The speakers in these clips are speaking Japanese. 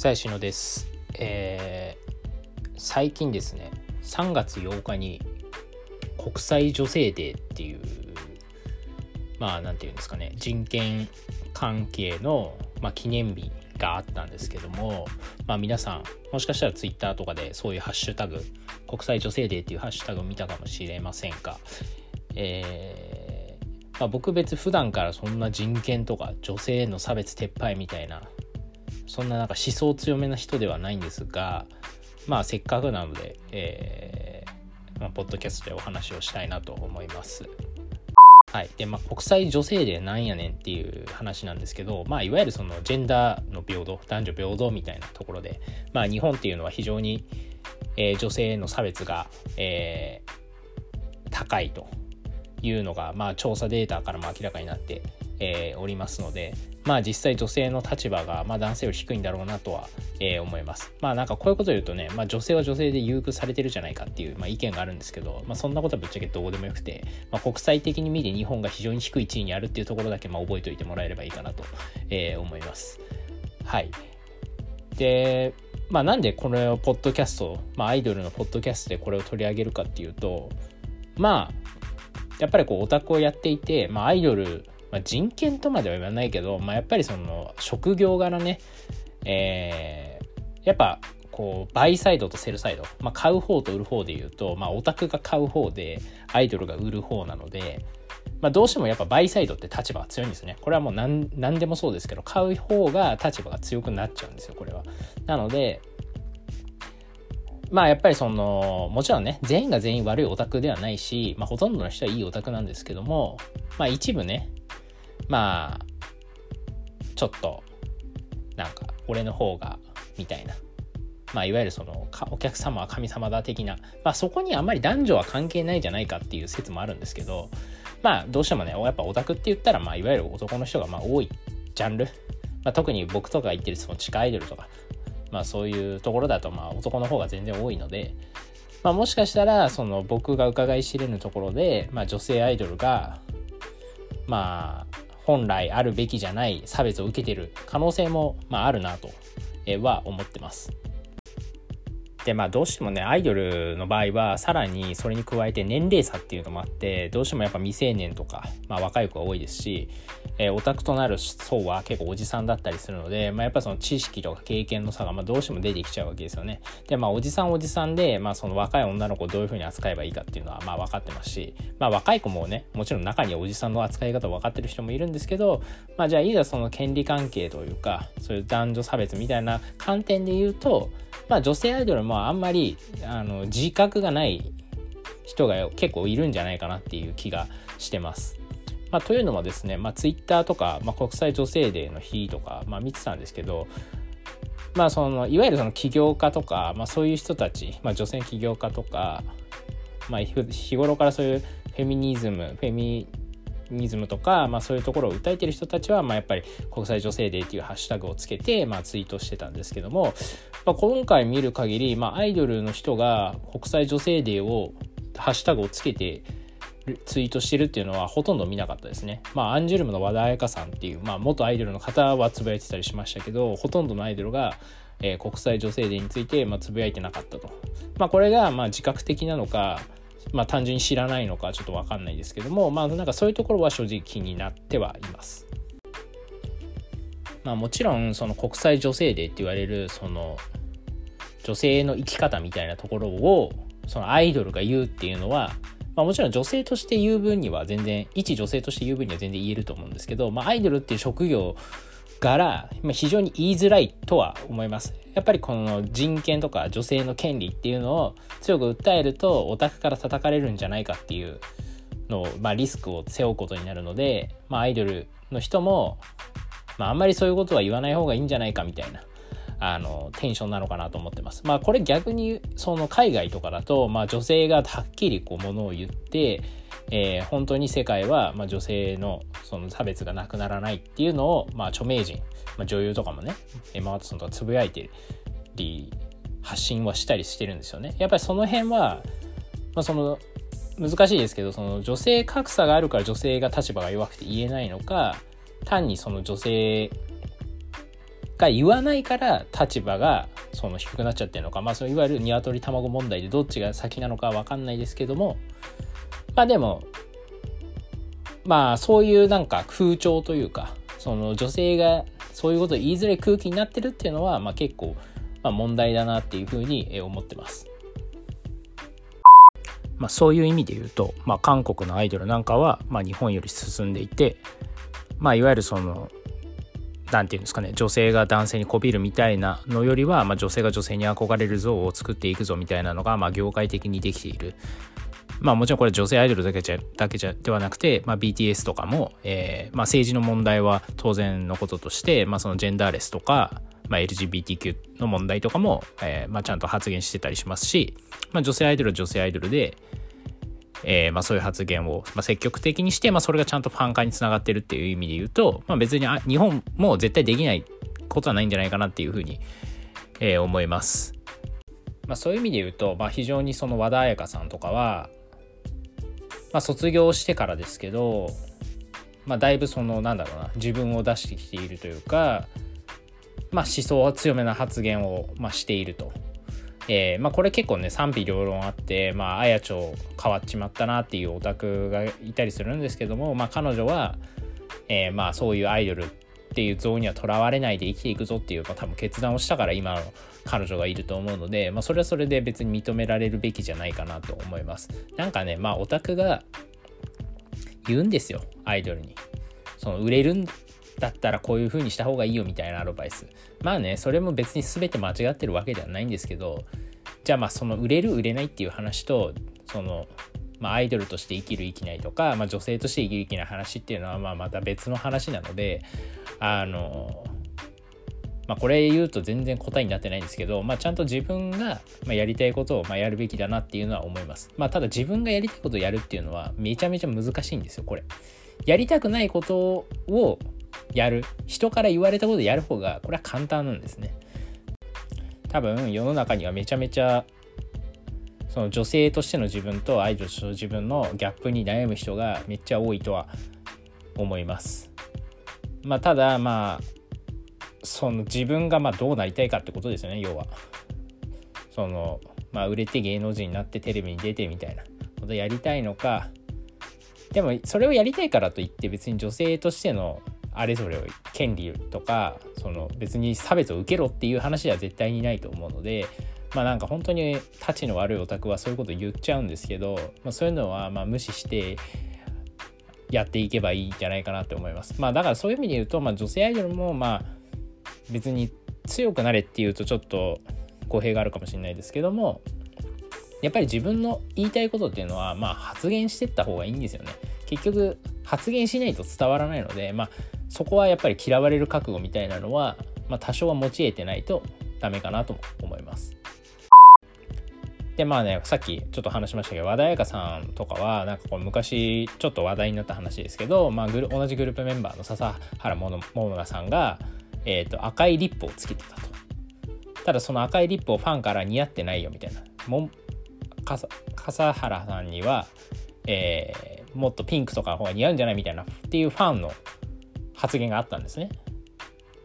さやしのです、えー最近ですね3月8日に国際女性デーっていうまあなんていうんですかね人権関係の、まあ、記念日があったんですけども、まあ、皆さんもしかしたらツイッターとかでそういうハッシュタグ国際女性デーっていうハッシュタグを見たかもしれませんが、えーまあ、僕別普段からそんな人権とか女性への差別撤廃みたいなそんななんか思想強めな人ではないんですがまあせっかくなので、えーまあ、ポッドキャストでお話をしたいなと思います。はい。で、まあ、国際女性デーなんやねんっていう話なんですけど、まあ、いわゆるそのジェンダーの平等、男女平等みたいなところで、まあ、日本っていうのは非常に、えー女性の差別が、えー高いというのが、まあ、調査データからも明らかになって、えーおりますので、まあ、実際女性の立場が、まあ、男性より低いんだろうなとは、えー思います。まあなんかこういうことを言うとね、まあ、女性は女性で優遇されてるじゃないかっていう、まあ、意見があるんですけど、まあ、そんなことはぶっちゃけどうでもよくて、まあ、国際的に見て日本が非常に低い地位にあるっていうところだけ、まあ、覚えておいてもらえればいいかなと、えー思います。はい。で、まあ、なんでこれをポッドキャスト、まあ、アイドルのポッドキャストでこれを取り上げるかっていうとまあやっぱりこうオタクをやっていて、まあ、アイドル、まあ、人権とまでは言わないけど、まあ、やっぱりその職業柄ね、えーやっぱこうバイサイドとセルサイド、まあ、買う方と売る方で言うと、まあ、オタクが買う方でアイドルが売る方なので、まあ、どうしてもやっぱバイサイドって立場が強いんですね。これはもう何何でもそうですけど買う方が立場が強くなっちゃうんですよこれは。なのでまあやっぱりそのもちろんね全員が全員悪いオタクではないし、まあ、ほとんどの人はいいオタクなんですけどもまあ一部ねまあちょっとなんか俺の方がみたいな。まあ、いわゆるそのお客様は神様だ的な、まあ、そこにあんまり男女は関係ないじゃないかっていう説もあるんですけどまあどうしてもねやっぱオタクって言ったら、まあ、いわゆる男の人がまあ多いジャンル、まあ、特に僕とか言ってるその地下アイドルとか、まあ、そういうところだとまあ男の方が全然多いので、まあ、もしかしたらその僕が伺い知れぬところで、まあ、女性アイドルがまあ本来あるべきじゃない差別を受けてる可能性も、まあ、あるなとは思ってます。でまあどうしてもねアイドルの場合はさらにそれに加えて年齢差っていうのもあってどうしてもやっぱ未成年とか、まあ、若い子が多いですし、えーオタクとなる層は結構おじさんだったりするので、まあ、やっぱその知識とか経験の差がまあどうしても出てきちゃうわけですよね。でまあおじさんおじさんで、まあ、その若い女の子をどういうふうに扱えばいいかっていうのはまあ分かってますし、まあ、若い子もねもちろん中におじさんの扱い方分かってる人もいるんですけど、まあ、じゃあいざその権利関係というかそういう男女差別みたいな観点で言うと、まあ、女性アイドルもあんまりあの自覚がない人が結構いるんじゃないかなっていう気がしてます。まあ、というのもですね、まあ、ツイッターとか、まあ、国際女性デーの日とか、まあ、見てたんですけど、まあ、そのいわゆるその起業家とか、まあ、そういう人たち、まあ、女性起業家とか、まあ、日日頃からそういうフェミニズムフェミニズムとか、まあ、そういうところを訴えてる人たちは、まあ、やっぱり国際女性デーっていうハッシュタグをつけて、まあ、ツイートしてたんですけども、まあ、今回見る限り、まあ、アイドルの人が国際女性デーをハッシュタグをつけてツイートしてるっていうのはほとんど見なかったですね。まあ、アンジュルムの和田彩香さんっていう、まあ、元アイドルの方はつぶやいてたりしましたけど、ほとんどのアイドルが、えー国際女性デーについて、まあ、つぶやいてなかったと。まあ、これが、まあ、自覚的なのか、まあ、単純に知らないのかちょっとわかんないですけども、まあ、なんかそういうところは正直気になってはいます。まあ、もちろん、その国際女性デーって言われる、その、女性の生き方みたいなところを、そのアイドルが言うっていうのは、まあ、もちろん女性として言う分には全然一女性として言う分には全然言えると思うんですけど、まあ、アイドルっていう職業柄、まあ、非常に言いづらいとは思いますやっぱりこの人権とか女性の権利っていうのを強く訴えるとオタクから叩かれるんじゃないかっていうのを、まあ、リスクを背負うことになるので、まあ、アイドルの人も、まあ、あんまりそういうことは言わない方がいいんじゃないかみたいなあのテンションなのかなと思ってます。まあこれ逆にその海外とかだと、まあ、女性がはっきりこうものを言って、えー本当に世界はまあ女性のその差別がなくならないっていうのを、まあ、著名人、まあ、女優とかもねエマ・ワトソンとかつぶやいてり発信はしたりしてるんですよね。やっぱりその辺は、まあ、その難しいですけどその女性格差があるから女性が立場が弱くて言えないのか単にその女性が言わないから立場がその低くなっちゃってるのかまあそのいわゆる鶏卵問題でどっちが先なのか分かんないですけどもまあでもまあそういうなんか風潮というかその女性がそういうことを言いづらい空気になってるっていうのは、まあ、結構、まあ、問題だなっていうふうに思ってます。まあ、そういう意味で言うと、まあ、韓国のアイドルなんかは、まあ、日本より進んでいて、まあ、いわゆるその何て言うんですかね女性が男性にこびるみたいなのよりは、まあ、女性が女性に憧れる像を作っていくぞみたいなのが、まあ、業界的にできている。まあもちろんこれ女性アイドルだけじゃだけじゃではなくて、まあ、BTS とかも、えーまあ、政治の問題は当然のこととして、まあ、そのジェンダーレスとか、まあ、LGBTQ の問題とかも、えーまあ、ちゃんと発言してたりしますし、まあ、女性アイドルは女性アイドルで、えーまあ、そういう発言を、まあ、積極的にして、まあ、それがちゃんとファン化につながってるっていう意味で言うと、まあ、別にあ日本も絶対できないことはないんじゃないかなっていうふうに、えー、思います。まあ、そういう意味で言うと、まあ、非常にその和田彩香さんとかは、まあ、卒業してからですけど、まあ、だいぶそのなんだろうな自分を出してきているというか、まあ、思想は強めな発言を、ま、していると。えーまあ、これ結構ね賛否両論あって、まあ、あやちょ変わっちまったなっていうオタクがいたりするんですけども、まあ、彼女は、えー、まあそういうアイドルっていう像にはとらわれないで生きていくぞっていう、まあ、多分決断をしたから今の彼女がいると思うので、まあ、それはそれで別に認められるべきじゃないかなと思います。なんかねまあオタクが言うんですよアイドルに。その売れるんだったらこういう風にした方がいいよみたいなアドバイス。まあねそれも別に全て間違ってるわけではないんですけどじゃあまあその売れる売れないっていう話とそのまあ、アイドルとして生きる生きないとか、まあ、女性として生きる生きない話っていうのはまあまた別の話なのであのまあ、これ言うと全然答えになってないんですけど、まあ、ちゃんと自分がやりたいことをまやるべきだなっていうのは思います。まあ、ただ自分がやりたいことをやるっていうのはめちゃめちゃ難しいんですよ、これ。やりたくないことをやる。人から言われたことをやる方が、これは簡単なんですね。多分世の中にはめちゃめちゃその女性としての自分とアイドルとしての自分のギャップに悩む人がめっちゃ多いとは思います。まあただまあその自分がまどうなりたいかってことですよね要は。そのまあ売れて芸能人になってテレビに出てみたいなことやりたいのかでもそれをやりたいからといって別に女性としてのあれぞれを権利とかその別に差別を受けろっていう話では絶対にないと思うのでまあなんか本当にたちの悪いオタクはそういうこと言っちゃうんですけど、まあ、そういうのはま無視してやっていけばいいんじゃないかなって思います。まあだからそういう意味で言うと、まあ、女性アイドルもまあ別に強くなれっていうとちょっと語弊があるかもしれないですけどもやっぱり自分の言いたいことっていうのはまあ発言してった方がいいんですよね。結局発言しないと伝わらないので、まあ、そこはやっぱり嫌われる覚悟みたいなのは、まあ、多少は持ち得てないとダメかなと思います。でまあねさっきちょっと話しましたけど和田彩香さんとかはなんかこう昔ちょっと話題になった話ですけど、まあ、グル同じグループメンバーの笹原桃奈さんが、えーと、赤いリップをつけてたと。ただその赤いリップをファンから似合ってないよみたいな。も笠原さんには、えー、もっとピンクとかの方が似合うんじゃないみたいなっていうファンの発言があったんですね。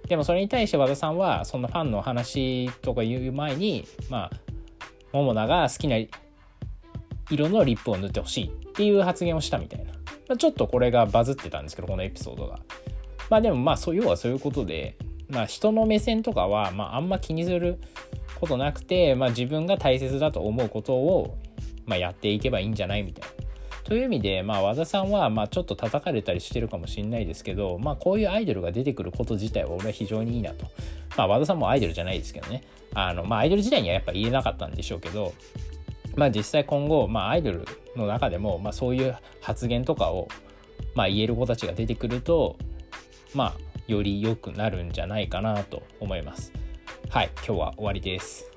でもそれに対して和田さんはそのファンの話とか言う前にまあ桃奈が好きな色のリップを塗ってほしいっていう発言をしたみたいな、まあ、ちょっとこれがバズってたんですけどこのエピソードがまあでもまあそう要はそういうことでまあ人の目線とかはまああんま気にすることなくて、まあ、自分が大切だと思うことを、まあ、やっていけばいいんじゃないみたいな。という意味で、まあ、和田さんは、まあ、ちょっと叩かれたりしてるかもしれないですけど、まあ、こういうアイドルが出てくること自体は俺は非常にいいなと。まあ、和田さんもアイドルじゃないですけどね。あの、まあ、アイドル時代にはやっぱ言えなかったんでしょうけど、まあ、実際今後、まあ、アイドルの中でも、まあ、そういう発言とかを、まあ、言える子たちが出てくると、まあ、より良くなるんじゃないかなと思います。はい、今日は終わりです。